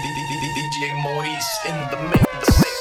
DJ Maurice in the mix.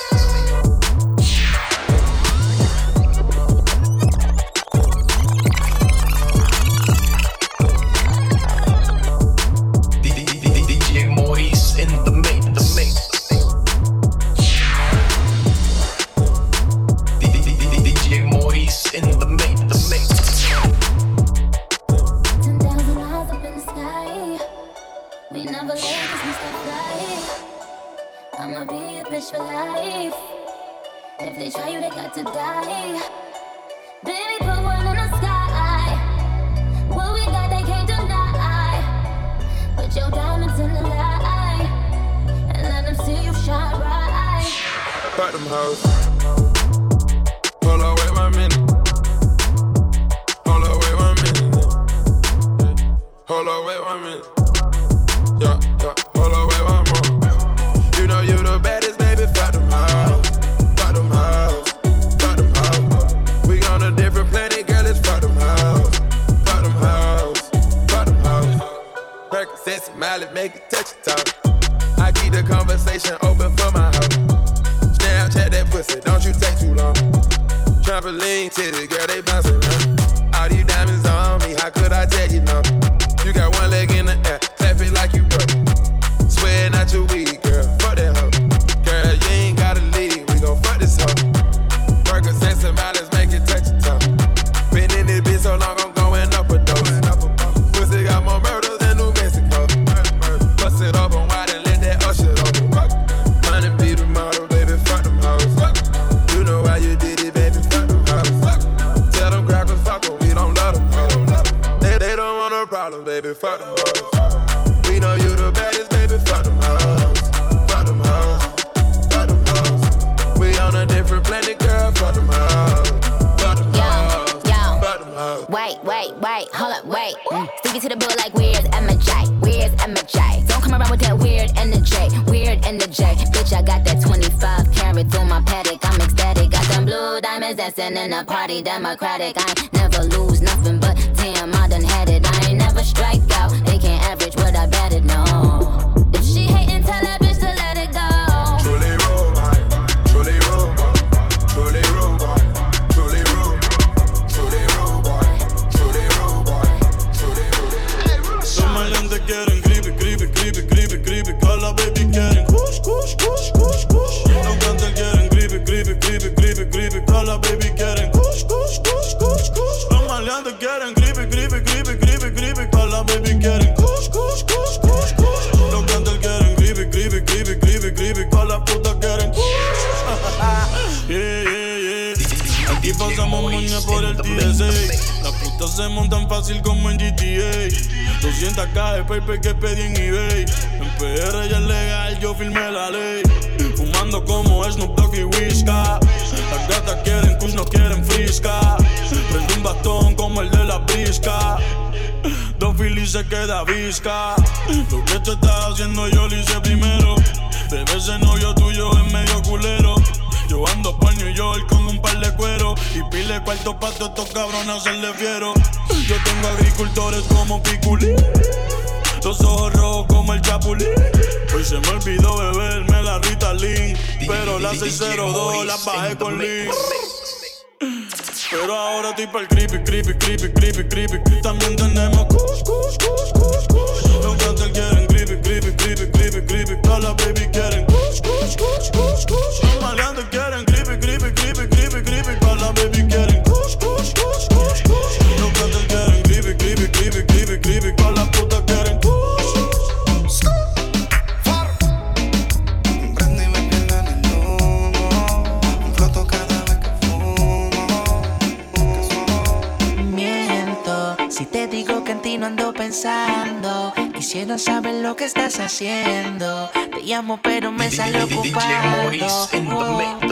estos cabrones se le fiero. Yo tengo agricultores como Piculín. Los ojos rojos como el chapulín. Hoy se me olvidó beberme la Ritalin. Pero la 602 la bajé con Lin. Pero ahora estoy el creepy, creepy, creepy, creepy, creepy. También tenemos cuscus. Te llamo, pero me sale ocupado.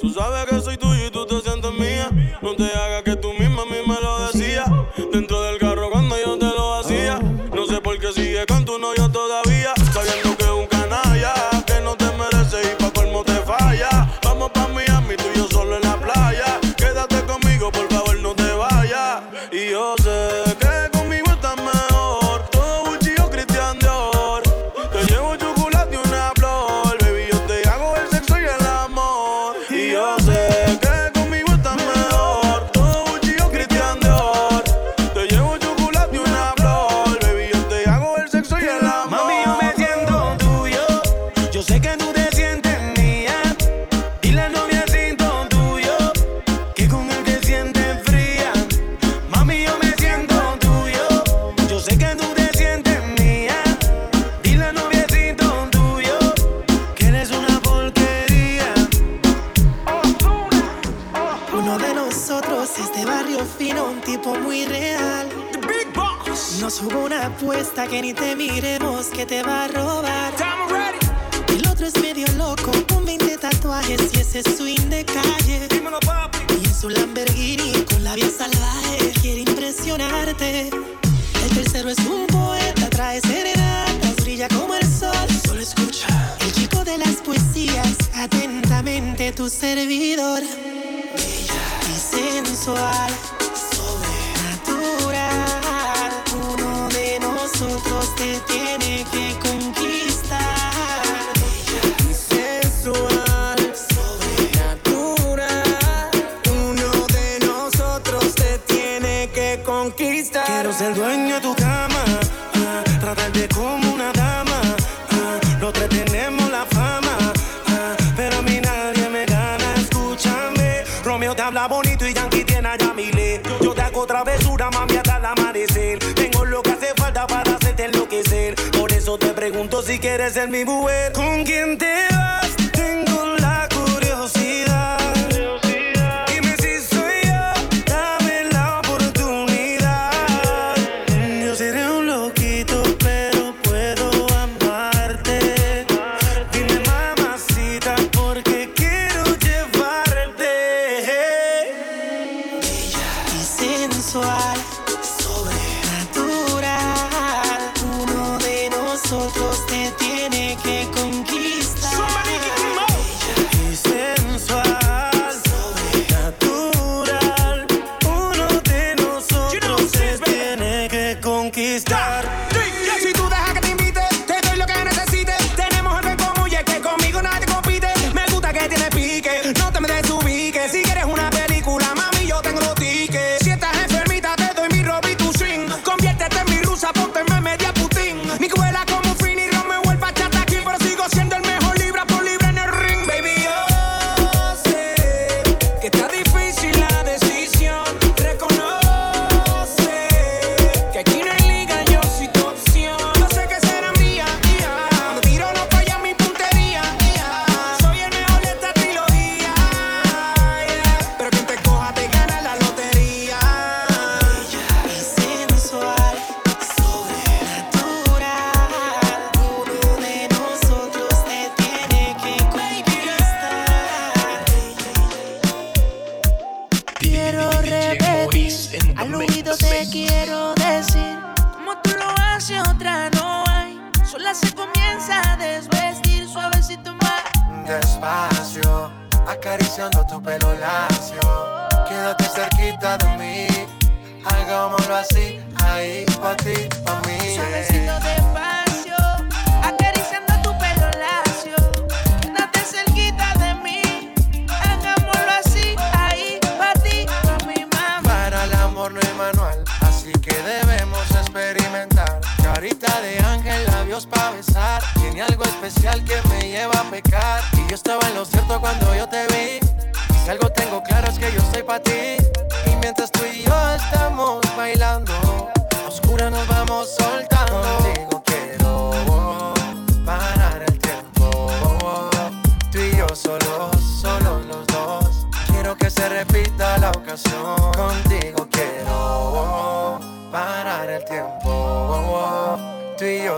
Tú sabes que soy tuyo y tú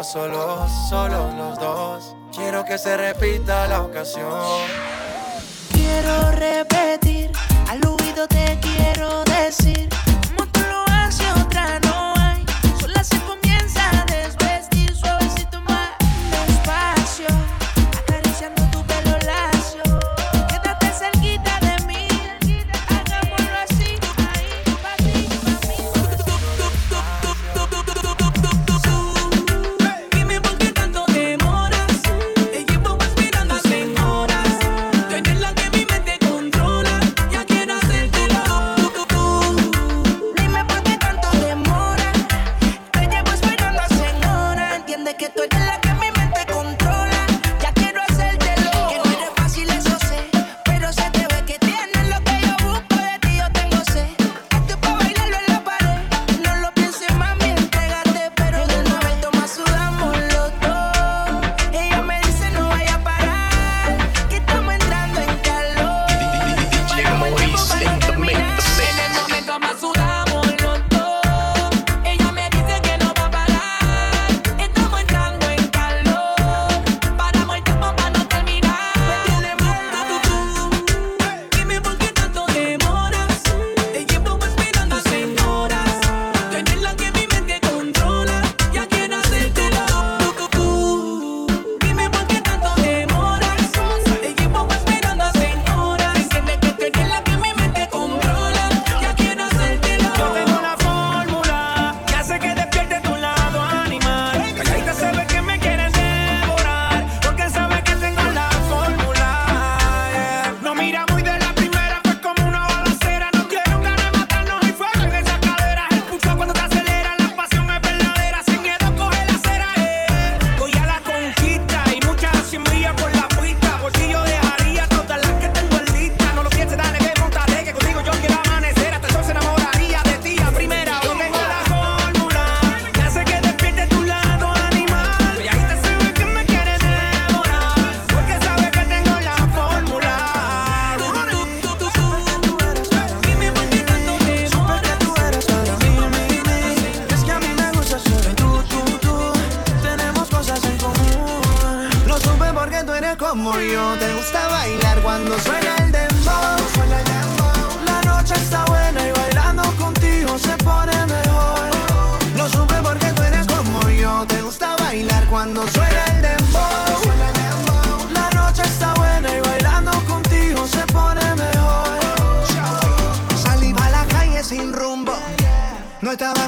solo, solo, los dos. Quiero que se repita la ocasión. Quiero repetir, al oído te quiero como yo te gusta bailar cuando suena el dembow. La noche está buena y bailando contigo se pone mejor. Lo supe porque tú eres como yo te gusta bailar cuando suena el dembow. La noche está buena y bailando contigo se pone mejor. Salí a la calle sin rumbo. No estaba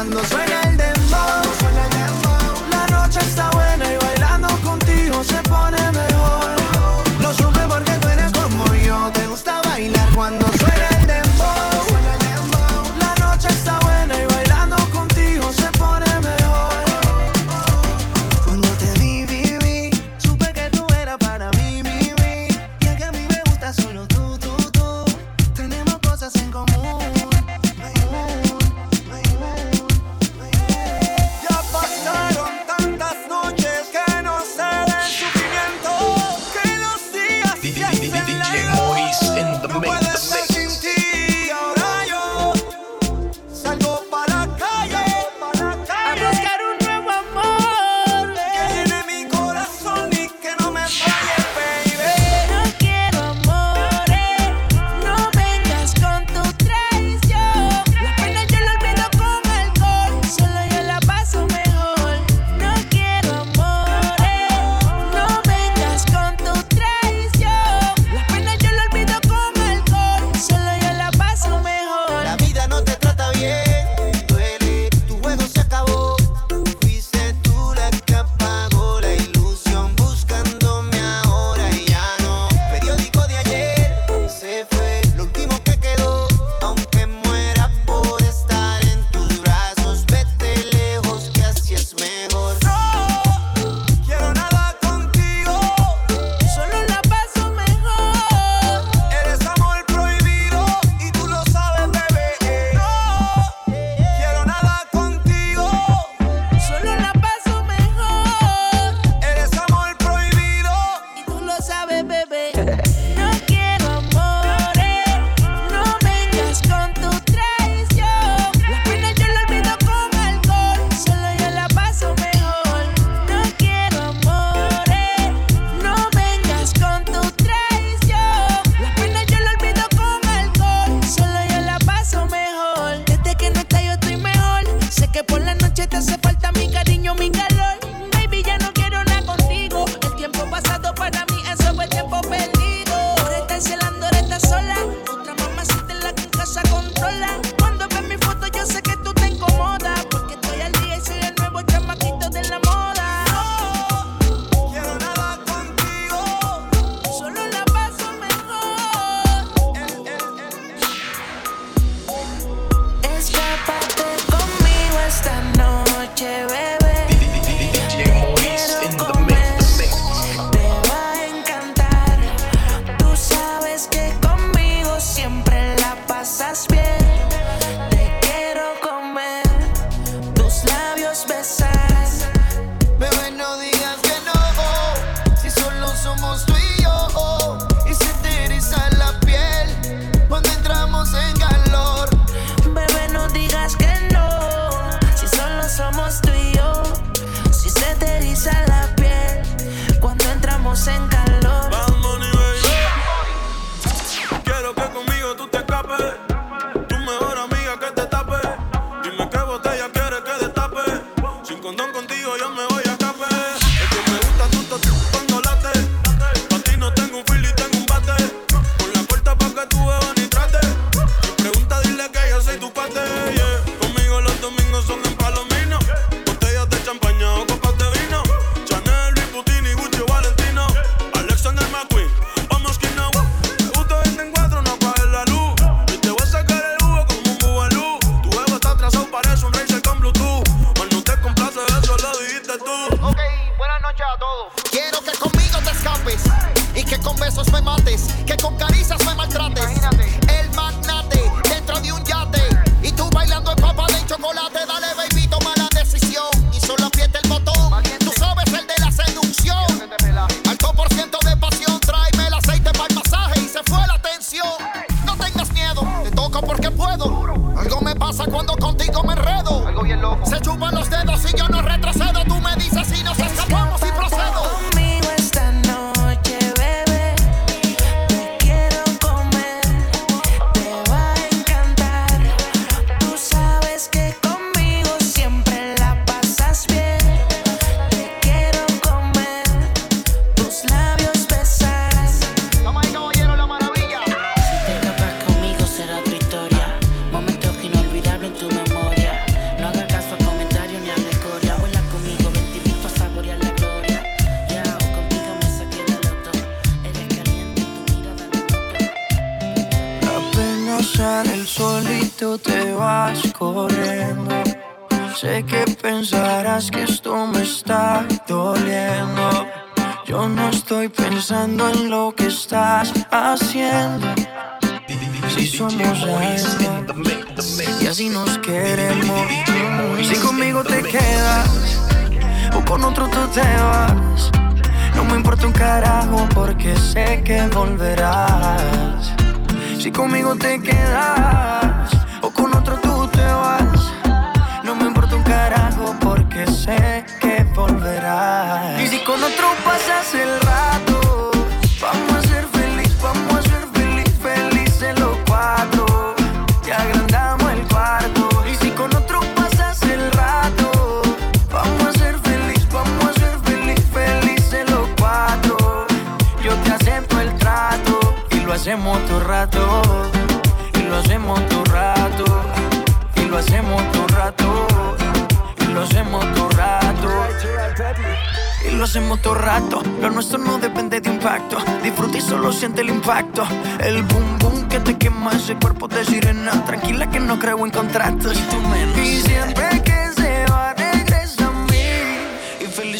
cuando suena.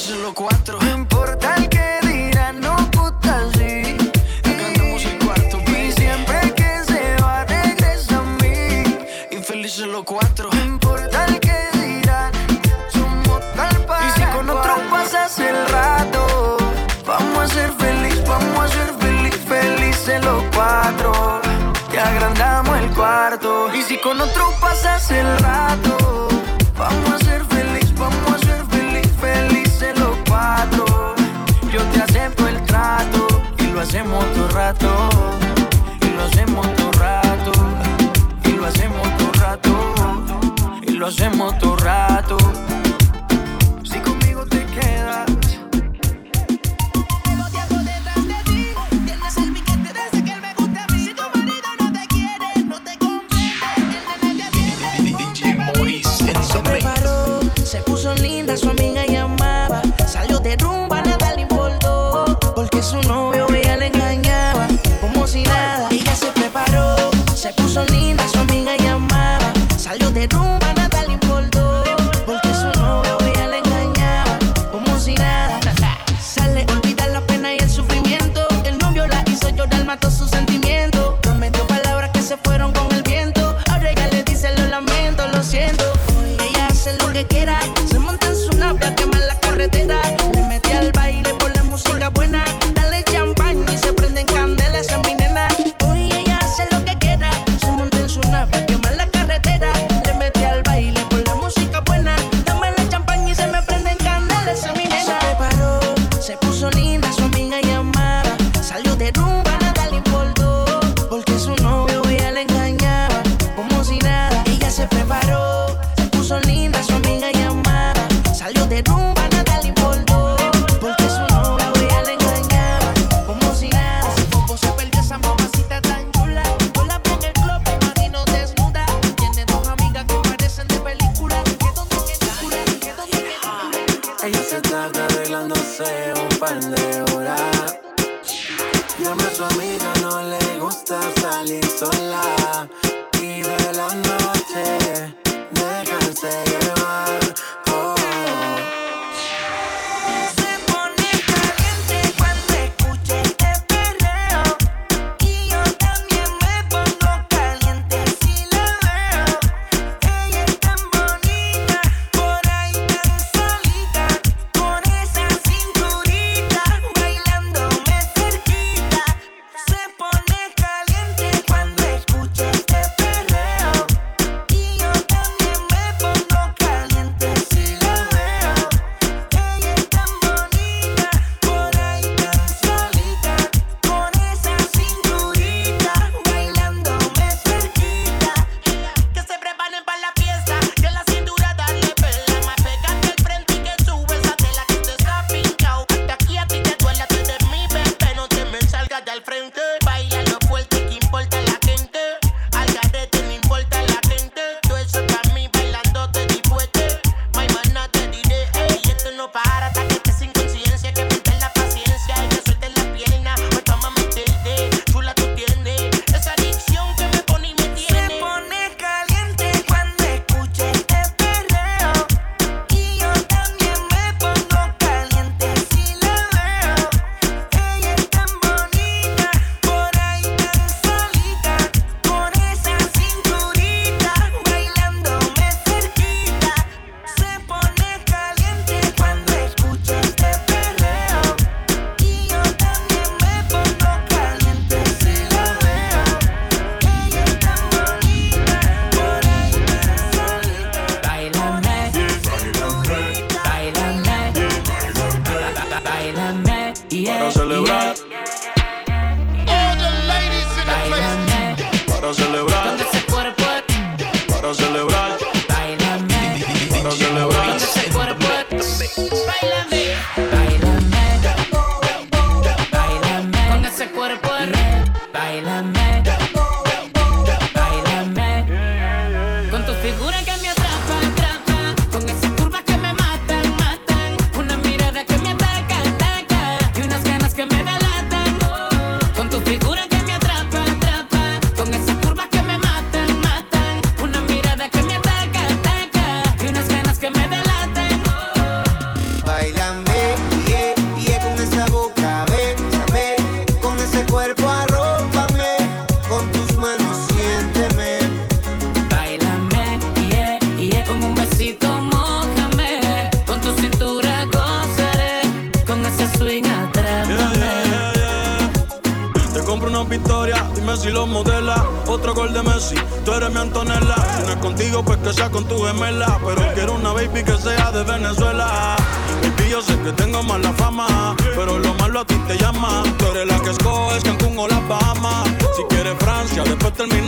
solo cuatro. No importa el que dirán, no puta sí. Cantamos el cuarto, baby. Y siempre que se va, regresa a mí. Infelices los cuatro. No importa el que dirán, somos tal para. Y si con otro pasas el rato, vamos a ser feliz, vamos a ser feliz, felices los cuatro. Te agrandamos el cuarto. Y si con otro pasas el rato. hacemos todo rato, y lo hacemos todo rato, y lo hacemos todo rato, y lo hacemos todo rato.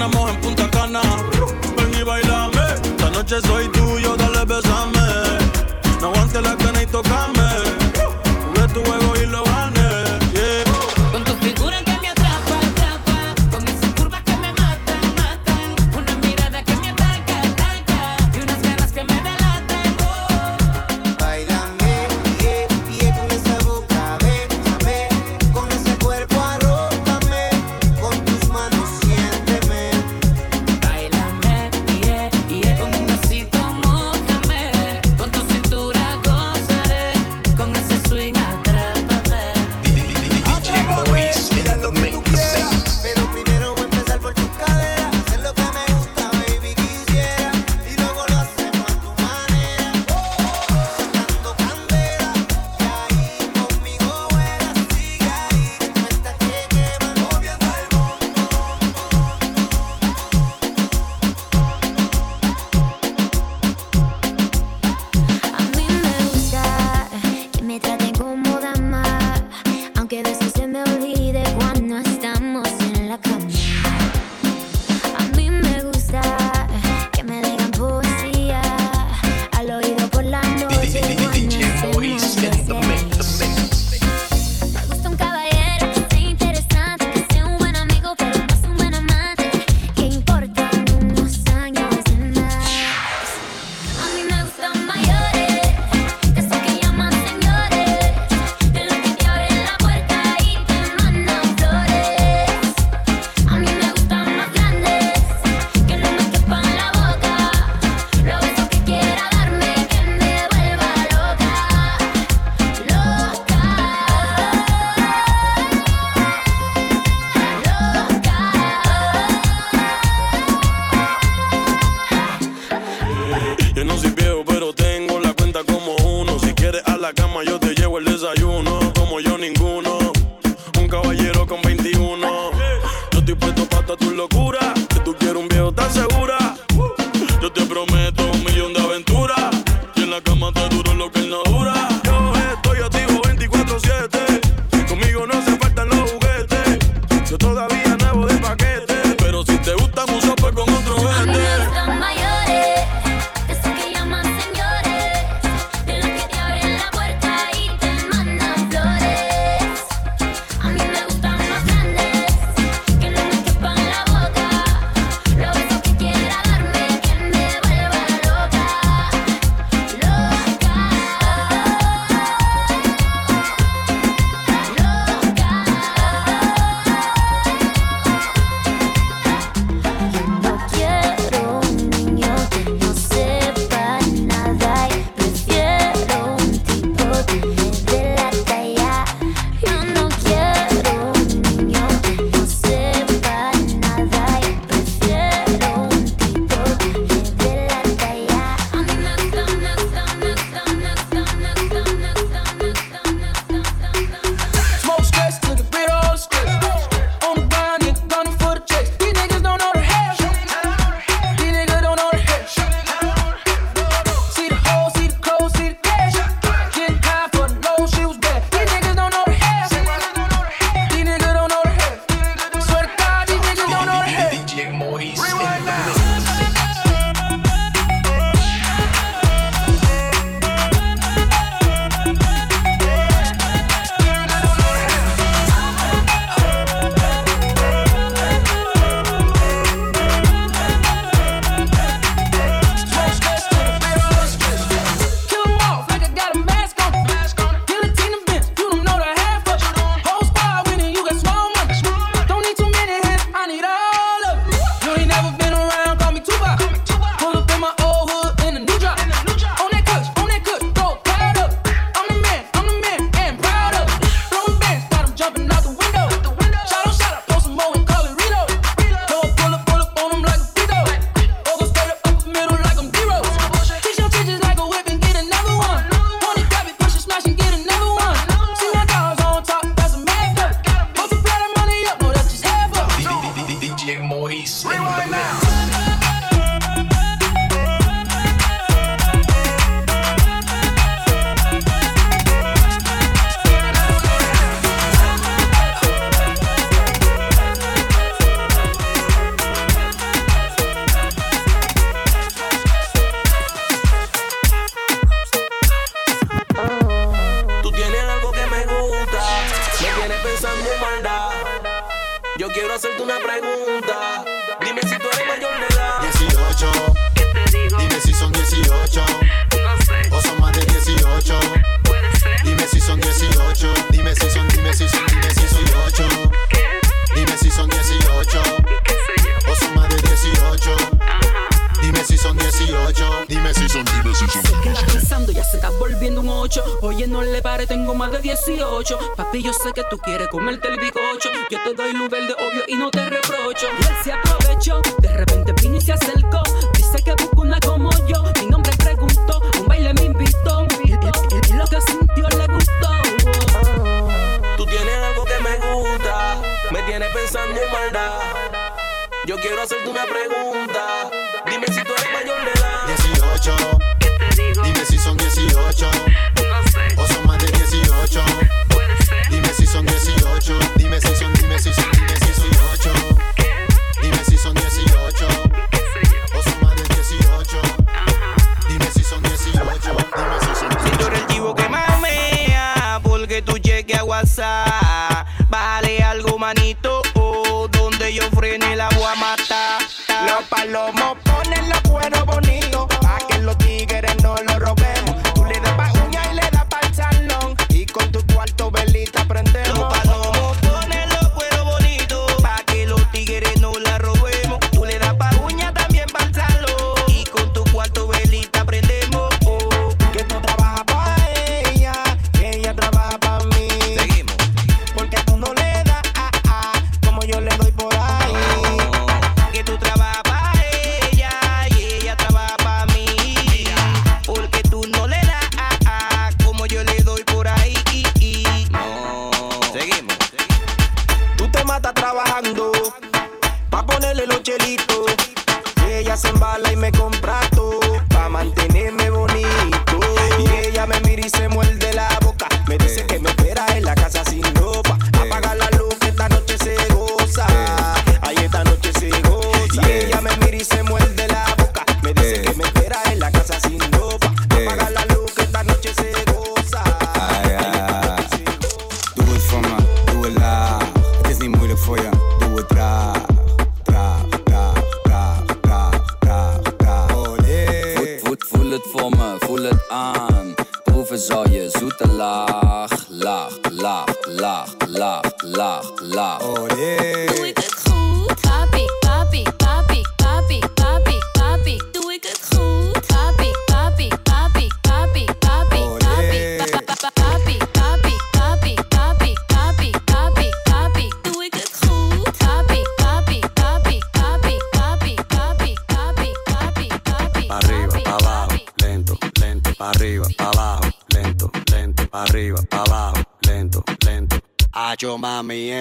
cenamos en Punta Cana. Ven y bailame, esta noche soy tú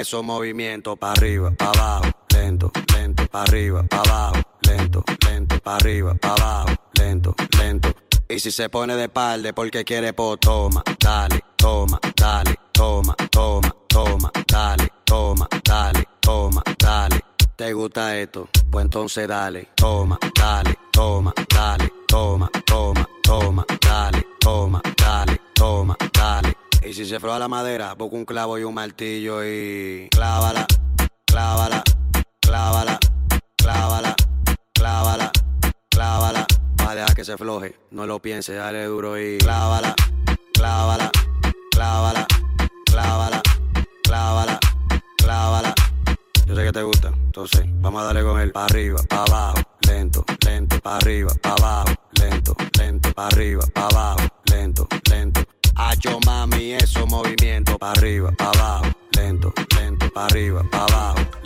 esos movimientos para arriba, para abajo, lento, lento, para arriba, para abajo, lento, lento, para arriba, para abajo, lento, lento. Y si se pone de palde porque quiere po, toma, dale, toma, dale, toma, toma, toma, dale, toma, dale, toma, dale. ¿Te gusta esto? Pues entonces dale, toma, dale, toma, dale la madera, busca un clavo y un martillo y clávala, clávala, clávala, clávala, clávala, clávala. Va a dejar que se floje, no lo piense, dale duro y clávala, clávala, clávala, clávala, clávala, clávala. Yo sé que te gusta, entonces vamos a darle con él. Pa' arriba, pa' abajo, lento, lento, pa' arriba, pa' abajo, lento, lento, pa' arriba, pa' abajo yo mami, eso movimiento. Pa' arriba, pa' abajo, lento, lento, pa' arriba, pa' abajo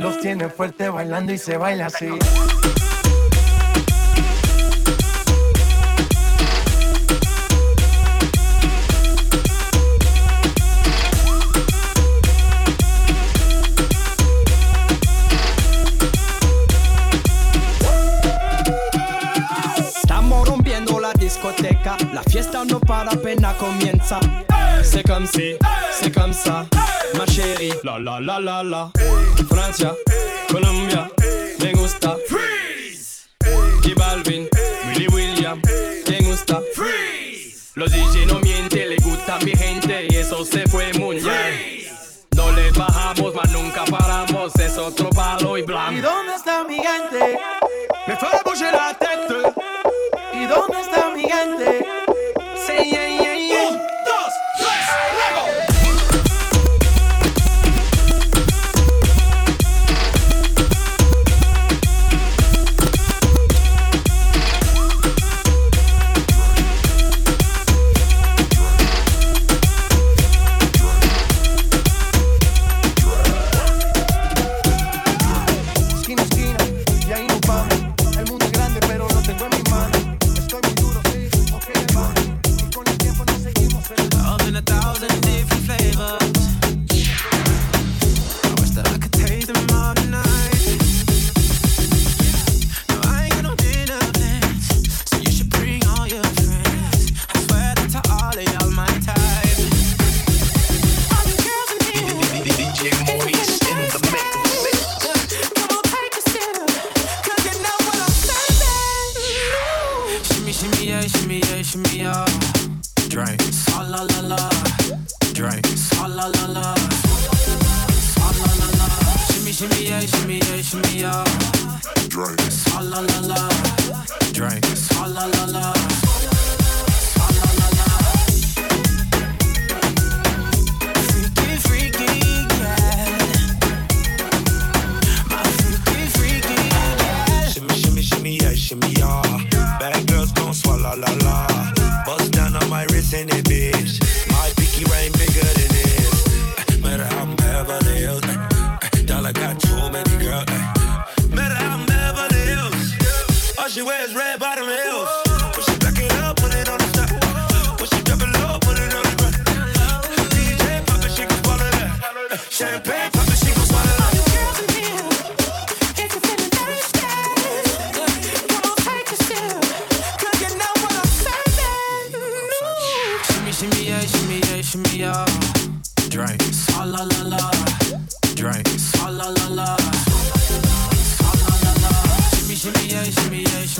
los tiene fuerte bailando y se baila así. Estamos rompiendo La discoteca, la fiesta no para, pena comienza. C'est comme si la la la la. Francia, Colombia, me gusta. Freeze. J Balvin, Willy William, me gusta. Freeze. Los DJ no mienten, le gusta mi gente y eso se fue mundial. No le bajamos, mas nunca paramos, es otro palo y blanco.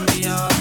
me all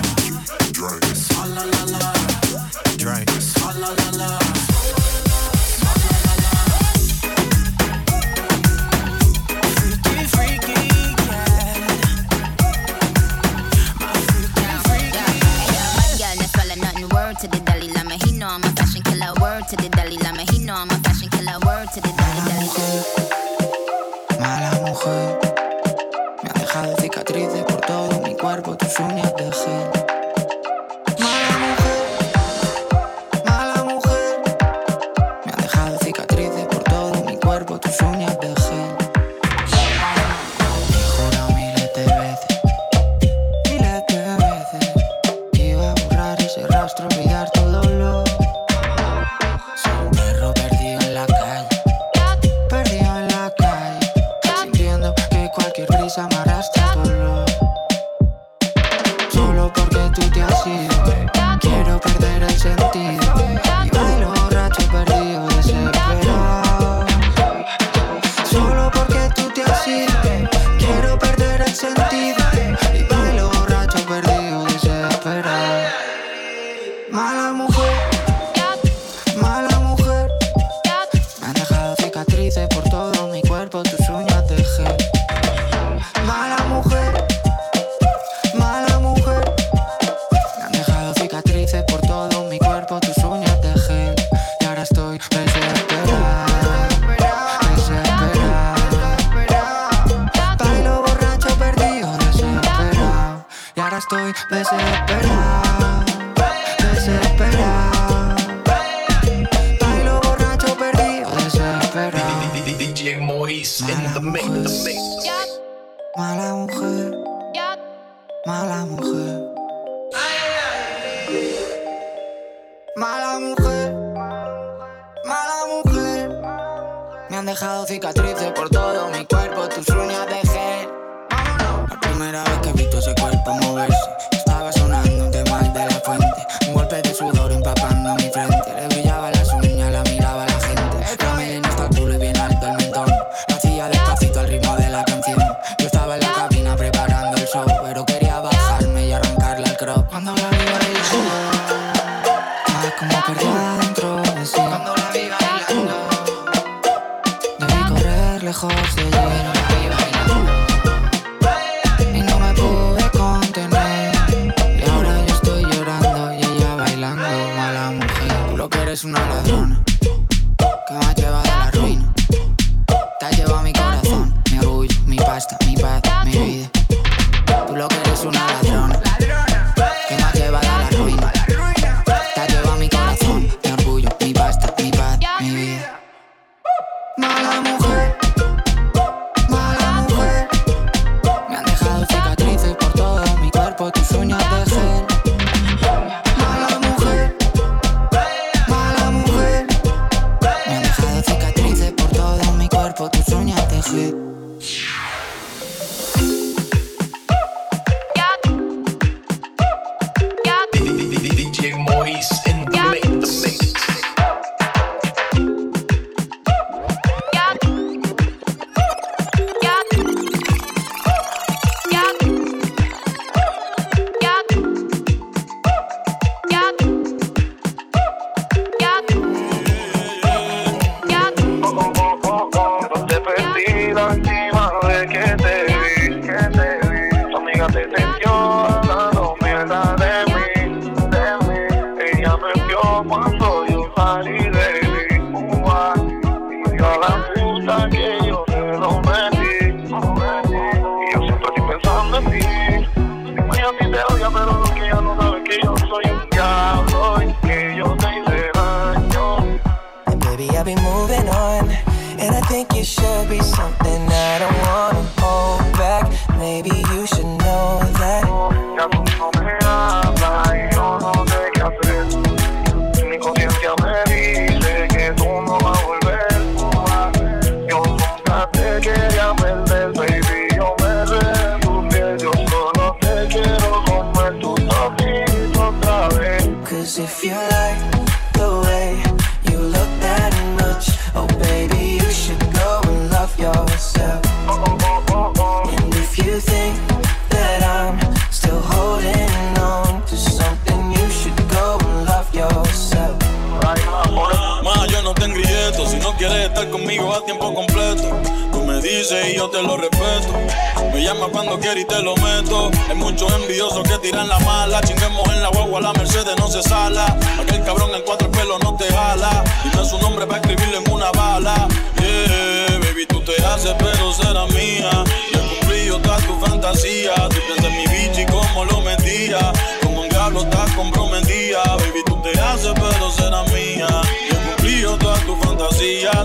cuando quiero y te lo meto. Hay muchos envidiosos que tiran la mala. Chinguemos en la guagua, la Mercedes no se sala. Aquel cabrón en cuatro pelos no te jala. Y Dime su nombre para escribirlo en una bala. Yeah, baby, tú te haces, pero será mía. Ya cumplí yo toda tu fantasía. Tú piensas mi bichi como lo mentía. Como un diablo estás comprometida. Baby, tú te haces, pero será mía. Ya cumplí yo toda tu fantasía.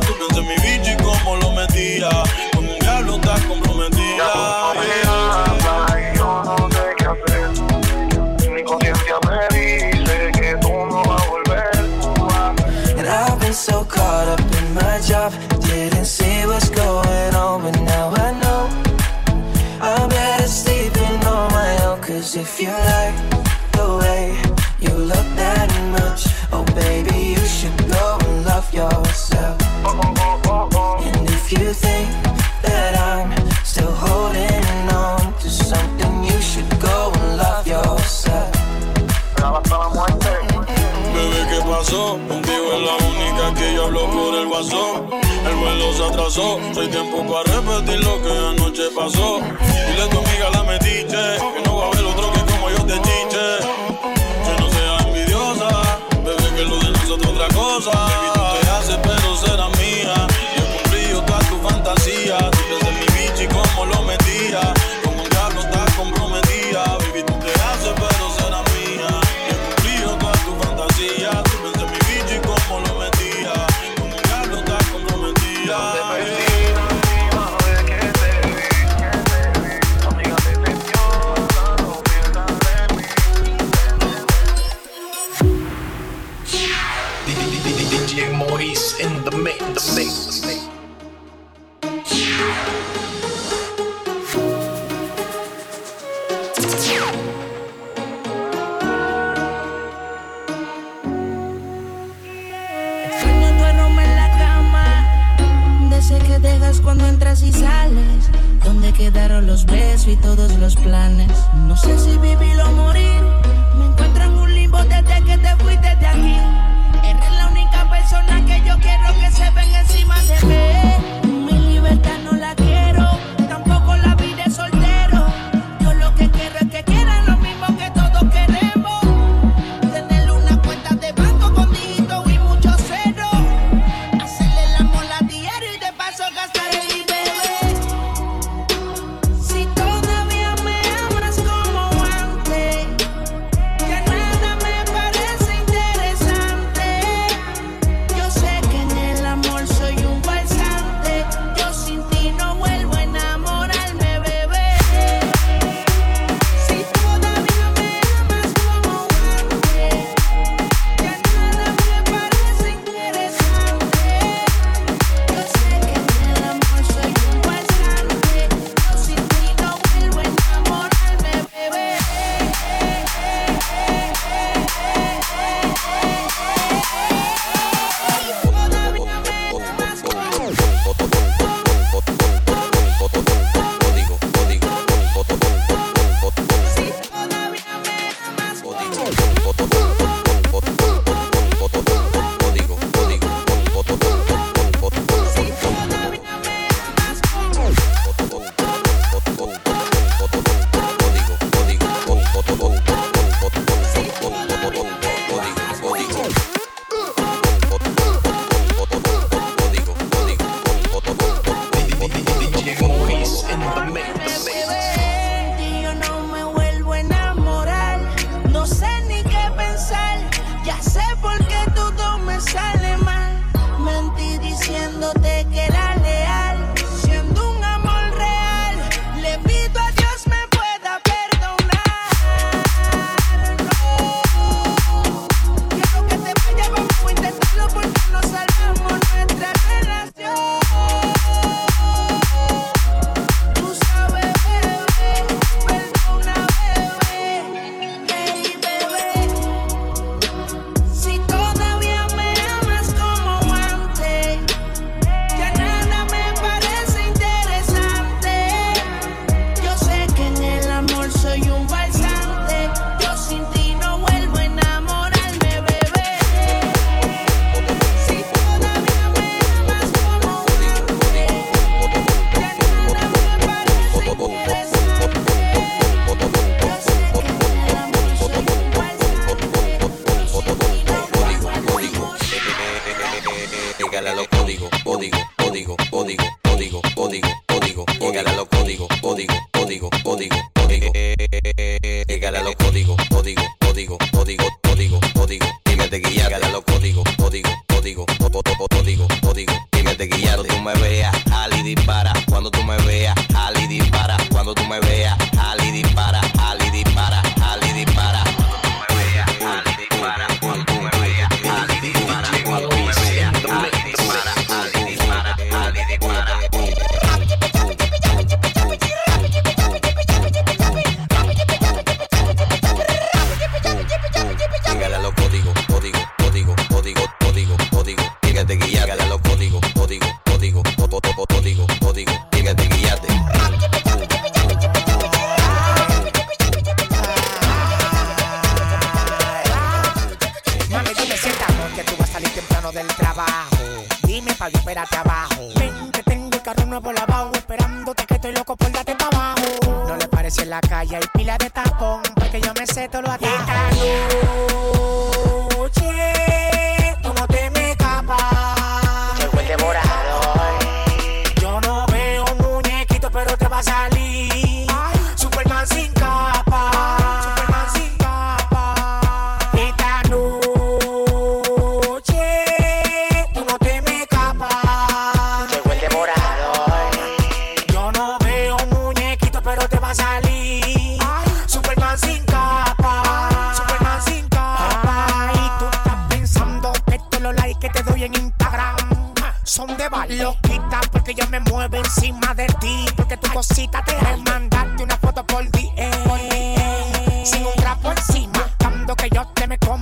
pasó. Soy tiempo para repetir lo que anoche pasó. Dile a tu amiga la metiche, que no va a haber otro que como yo te chiche. Que no sea envidiosa, bebé, que lo de nosotros otra cosa. los besos y todos los planes. No sé si vivir o morir.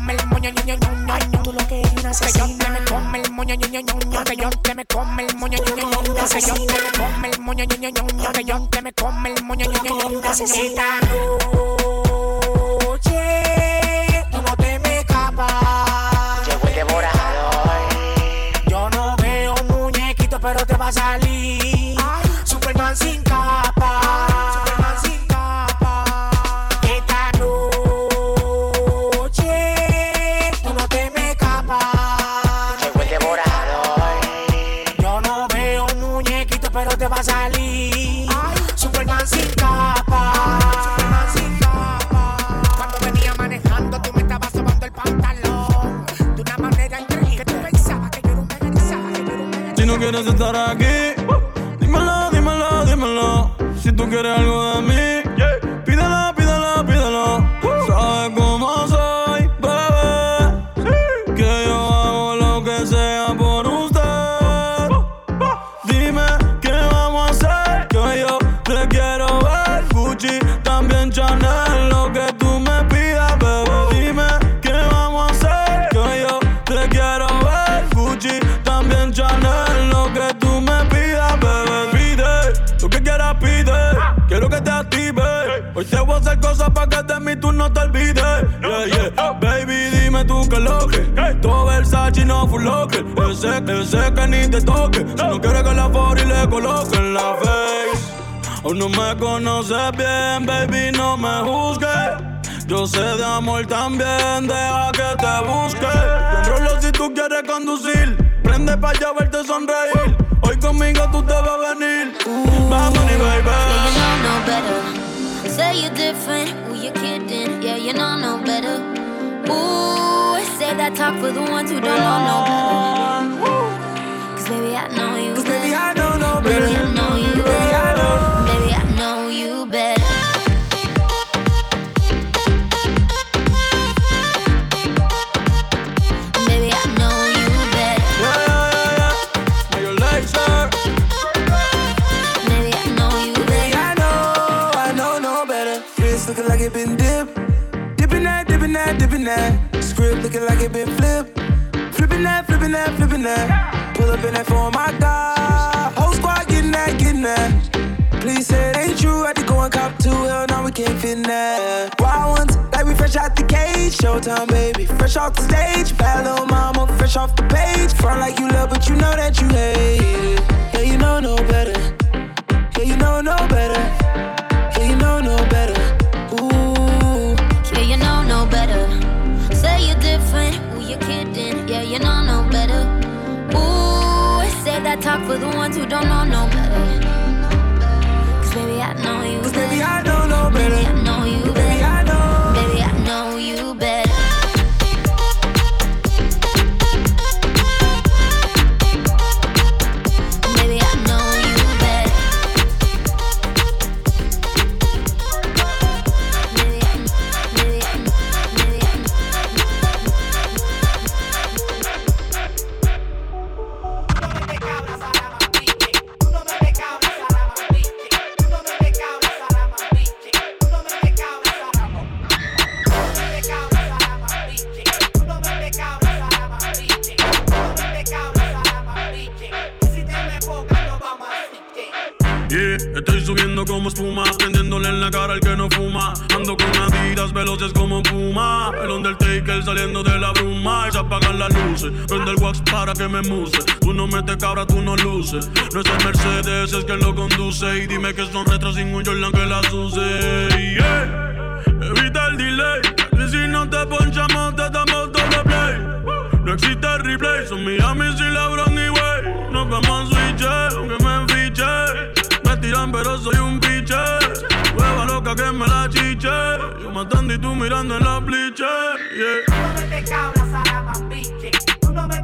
Come el moño, ño, ño, ño. Tú lo que eres una Que yo te me come el moño, ño, ño, ño. Que yo te me come el moño, ño, ño, ño. Que yo te me come el moño, ño, ño, ño. Que yo te me come el moño, ño, ño, ño, ño. Esta no quieres locker. Ese, ese que ni te toque. Si no quieres que la y le coloque en la face. Aún no me conoces bien, baby, no me juzgues. Yo sé de amor también, deja que te busque. Controlo si tú quieres conducir. Prende pa' allá verte sonreír. Hoy conmigo tú te vas a venir. Vamos, baby. Yeah, you know no better. Say you're different, who you kidding? Yeah, you know no better. Ooh, say that talk for the ones who don't know no better. Baby, I know you better. baby, I know no. Baby, I know you better. Baby, I know you. Baby, I know you better. Yeah, yeah, yeah. Mayor Lazer. Baby, I know you Baby. I know, I know no better. Looking like it been dipped. Dipping that, dipping that, dipping that. Script looking like it been flipped. Flipping that, flipping that, flipping that. Pull up in that for my God. Whole squad getting that, getting that. Please say it ain't true. Had to go and cop two. Hell no, we can't fit in that. Wild ones, like we fresh out the cage. Showtime, baby. Fresh off the stage. Bad little mama, fresh off the page. Front like you love, but you know that you hate it. Yeah, you know no better. Yeah, you know no better. Yeah, you know no better. Ooh. Yeah, you know no better. Say you're different, who you kidding? Yeah, you know no better. Ooh, that talk for the ones who don't know no better. Cause baby, I know you better. Baby, I don't know no better. Luces. Prende el wax para que me muse. Tú no metes cabra, tú no luces. No es el Mercedes, es que lo conduce. Y dime que son retro sin un Jordan que las use. Evita el delay. Que si no te ponchamos, te damos doble play. No existe replay. Son Miami y LeBron y Way. Nos vamos a switch, aunque me enfiche. Me tiran, pero soy un piche. Hueva loca que me la chiche. Yo matando y tú mirando en la pliche. Yeah.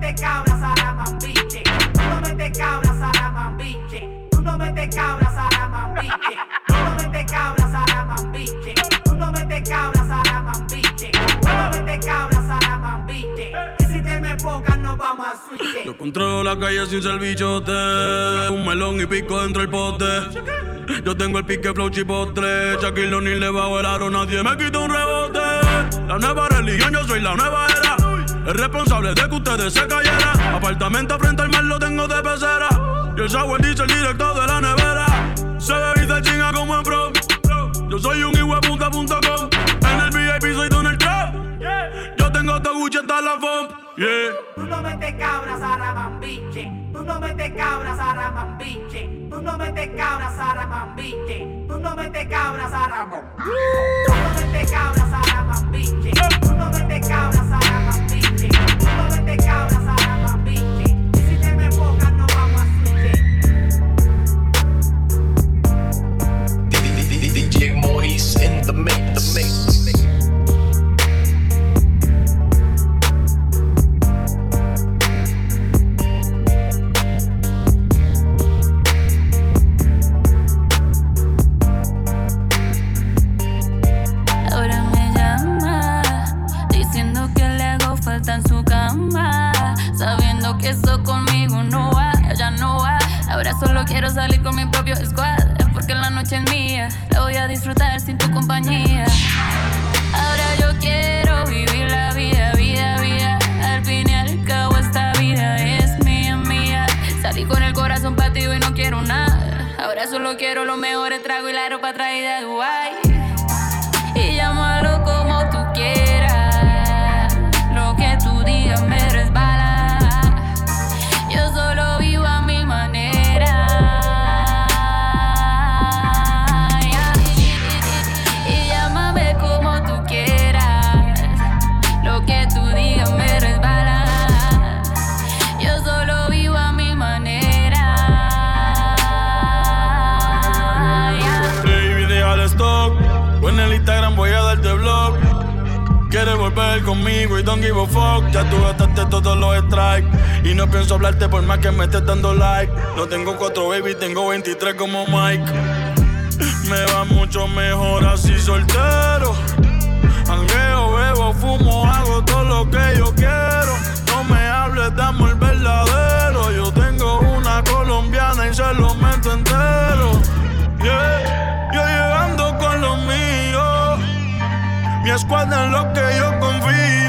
Tú no metes cabra, Saramambiche. Tú no metes cabra, Saramambiche. Tú no metes cabra, Saramambiche. Tú no metes cabra, Saramambiche. Tú no metes cabra, Saramambiche. Tú no metes cabra, Saramambiche. Tú no metes cabra, Saramambiche. Y si te me enfocas, nos vamos a switch. Yo controlo la calle sin ser bichote. Un melón y pico dentro del pote. Yo tengo el pique flow chipotle. Shaquille O'Neal le bajo el aro, nadie me quita un rebote. La nueva religión, yo soy la nueva era. El responsable de que ustedes se cayeran. Apartamento frente al mar lo tengo de pecera. Y el sour dice el directo de la nevera. Se se chinga como en pro. Yo soy un hijueputa.com. En el VIP soy Donald Trump. Yo tengo todo Gucci hasta la FOM. Yeah. Tú no metes cabra, Saramambiche. Tú no metes cabra, Saramambiche. Tú no metes cabra, Saramambiche. Tú no metes cabra, Saramambiche. Tú no metes cabra, Saramambiche. Tú no metes cabra, Saramambiche. DJ Maurice in the mix. The mix. Que eso conmigo no va, ya no va. Ahora solo quiero salir con mi propio squad, porque la noche es mía, la voy a disfrutar sin tu compañía. Ahora yo quiero vivir la vida, vida, vida. Al fin y al cabo esta vida es mía, mía. Salí con el corazón partido y no quiero nada. Ahora solo quiero los mejores tragos y la ropa traída de Dubai. Don't give a fuck. Ya tú gastaste todos los strikes. Y no pienso hablarte por más que me estés dando like. No tengo cuatro baby, tengo 23 como Mike. Me va mucho mejor así soltero. Angueo, bebo, fumo, hago todo lo que yo quiero. No me hables de amor verdadero. Yo tengo una colombiana y se lo meto entero. Yeah. Yo llegando con los míos. Mi escuadra en lo que yo confío.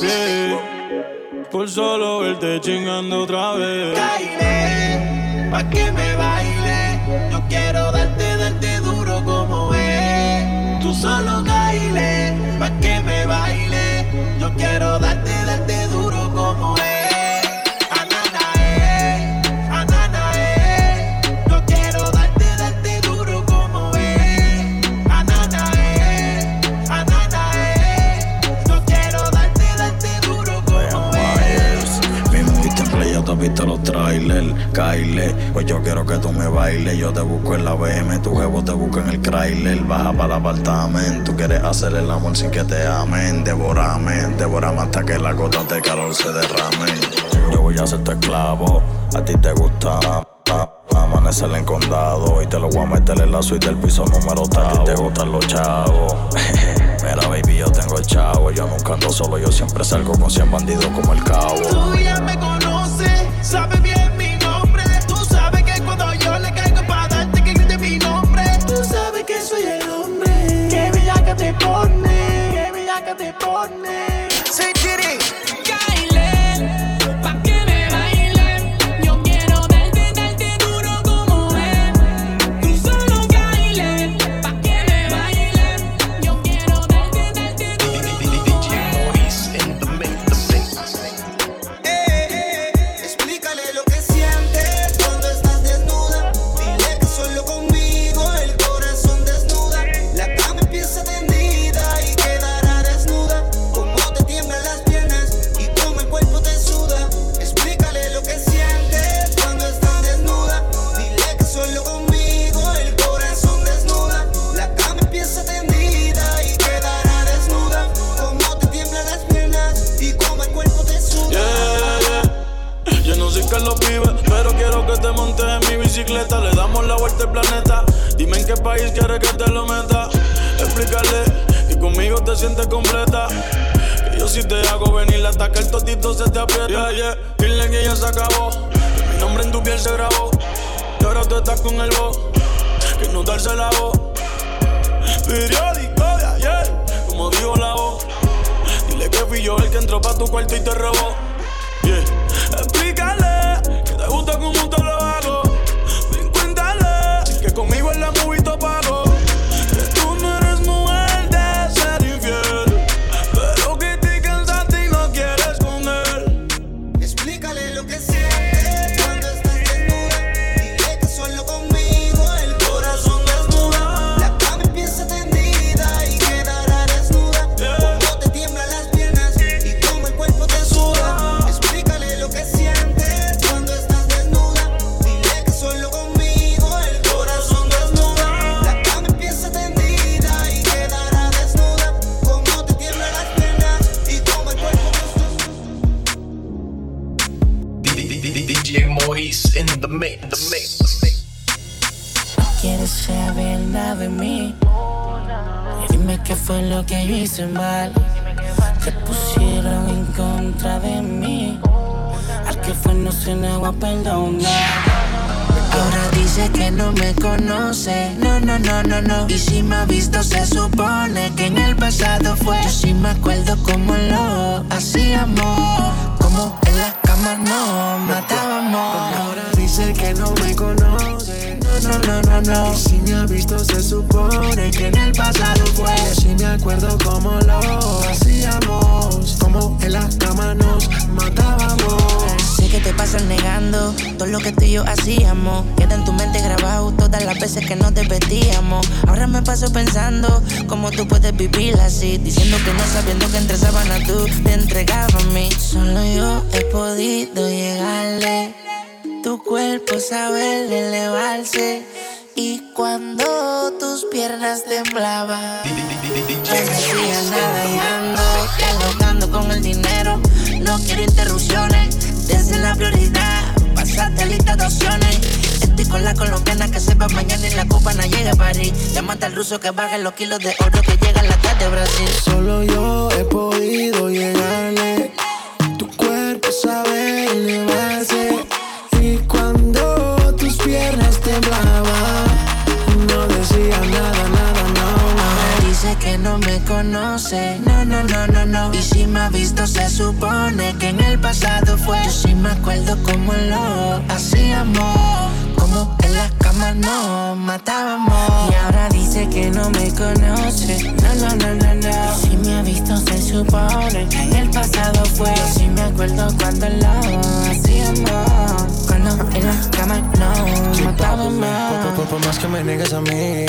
Pies. Por solo verte chingando otra vez. Baile, pa' que me baile. Yo quiero que tú me bailes. Yo te busco en la BM, tu jevo te busco en el Chrysler. Baja para el apartamento. Tú quieres hacer el amor sin que te amen. Devorame, devorame hasta que la gota de calor se derrame. Yo voy a ser tu esclavo. A ti te gusta. Amanecer en condado y te lo voy a meter en la suite del piso número tal. Te gustan los chavos. Mira, baby, yo tengo el chavo. Yo nunca ando solo, yo siempre salgo con 100 bandidos como el cabo. Tú ya me conoces, sabes te pone. Te sientes completa. Que yo si te hago venir hasta que el totito se te aprieta. Yeah, yeah. Dile que ya se acabó. Que mi nombre en tu piel se grabó. Y ahora tú estás con el voz. Que no darse la voz. Periódico de ayer, como dijo la voz. Dile que fui yo el que entró pa' tu cuarto y te robó. Yeah. Explícale que te gusta como te lo hago. Ven, cuéntale que conmigo en la movie hice mal. Te pusieron en contra de mí. Al que fue no se negó a perdonar. Ahora dice que no me conoce. No, no, no, no, no. Y si me ha visto, se supone que en el pasado fue. Yo sí me acuerdo cómo lo hacíamos. Como en la cama no matábamos. Ahora dice que no me conoce. No, no, no, no. Y si me ha visto, se supone que en el pasado fue. Y si me acuerdo cómo lo hacíamos. Como en la cama nos matábamos. Sé que te pasas negando todo lo que tú y yo hacíamos. Queda en tu mente grabado todas las veces que nos divertíamos. Ahora me paso pensando cómo tú puedes vivir así. Diciendo que no sabiendo que entre sábanas tú te entregabas a mí. Solo yo he podido llegarle. Tu cuerpo sabe elevarse. Y cuando tus piernas temblaban, no decía nada y ando con el dinero. No quiero interrupciones, desde la prioridad. Pasaste lista de opciones. Estoy con la colombiana que se va mañana y la cubana llega a París. Llámate al ruso que baje los kilos de oro que llega en la tarde de Brasil. Solo yo he podido llegarle. Tu cuerpo sabe elevarse. Que no me conoce, no, no, no, no, no. Y si me ha visto, se supone que en el pasado fue. Yo sí me acuerdo cómo lo hacíamos. Como en las camas nos matábamos. Y ahora dice que no me conoce, no, no, no, no, no. Y si me ha visto, se supone que en el pasado fue. Yo sí me acuerdo cuando lo hacíamos. En matábamos. Por, por- por más que me negues a mí,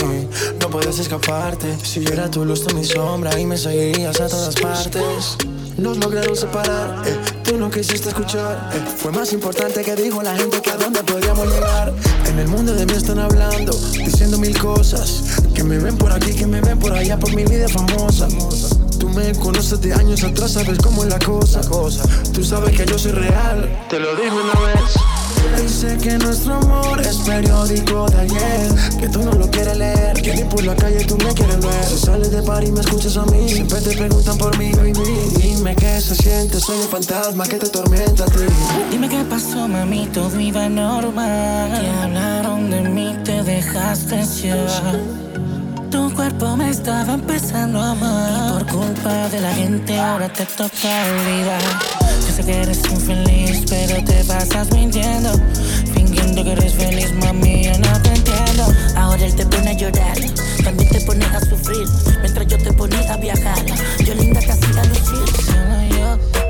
no puedes escaparte. Si yo era tu luz, tú mi sombra y me seguirías a todas partes. Nos lograron separar, eh, tú no quisiste escuchar. Eh, fue más importante que dijo la gente que a dónde podríamos llegar. En el mundo de mí están hablando, diciendo mil cosas. Que me ven por aquí, que me ven por allá, por mi vida famosa. Tú me conoces de años atrás, sabes cómo es la cosa. Tú sabes que yo soy real, te lo dije una vez. Dice que nuestro amor es periódico de ayer. Que tú no lo quieres leer Que ni por la calle tú me quieres ver. Si sales de par y me escuchas a mí. Siempre te preguntan por mí, baby Dime qué se siente, soy un fantasma que te tormenta a ti. Dime qué pasó, mami, todo iba normal. Que hablaron de mí, te dejaste llevar. Tu cuerpo me estaba empezando a amar. Y por culpa de la gente, ahora te toca olvidar. Yo sé que eres infeliz, pero te pasas mintiendo. Fingiendo que eres feliz, mami, yo no te entiendo. Ahora él te pone a llorar, también te pone a sufrir. Mientras yo te ponía a viajar, yo linda casi a lucir. Solo yo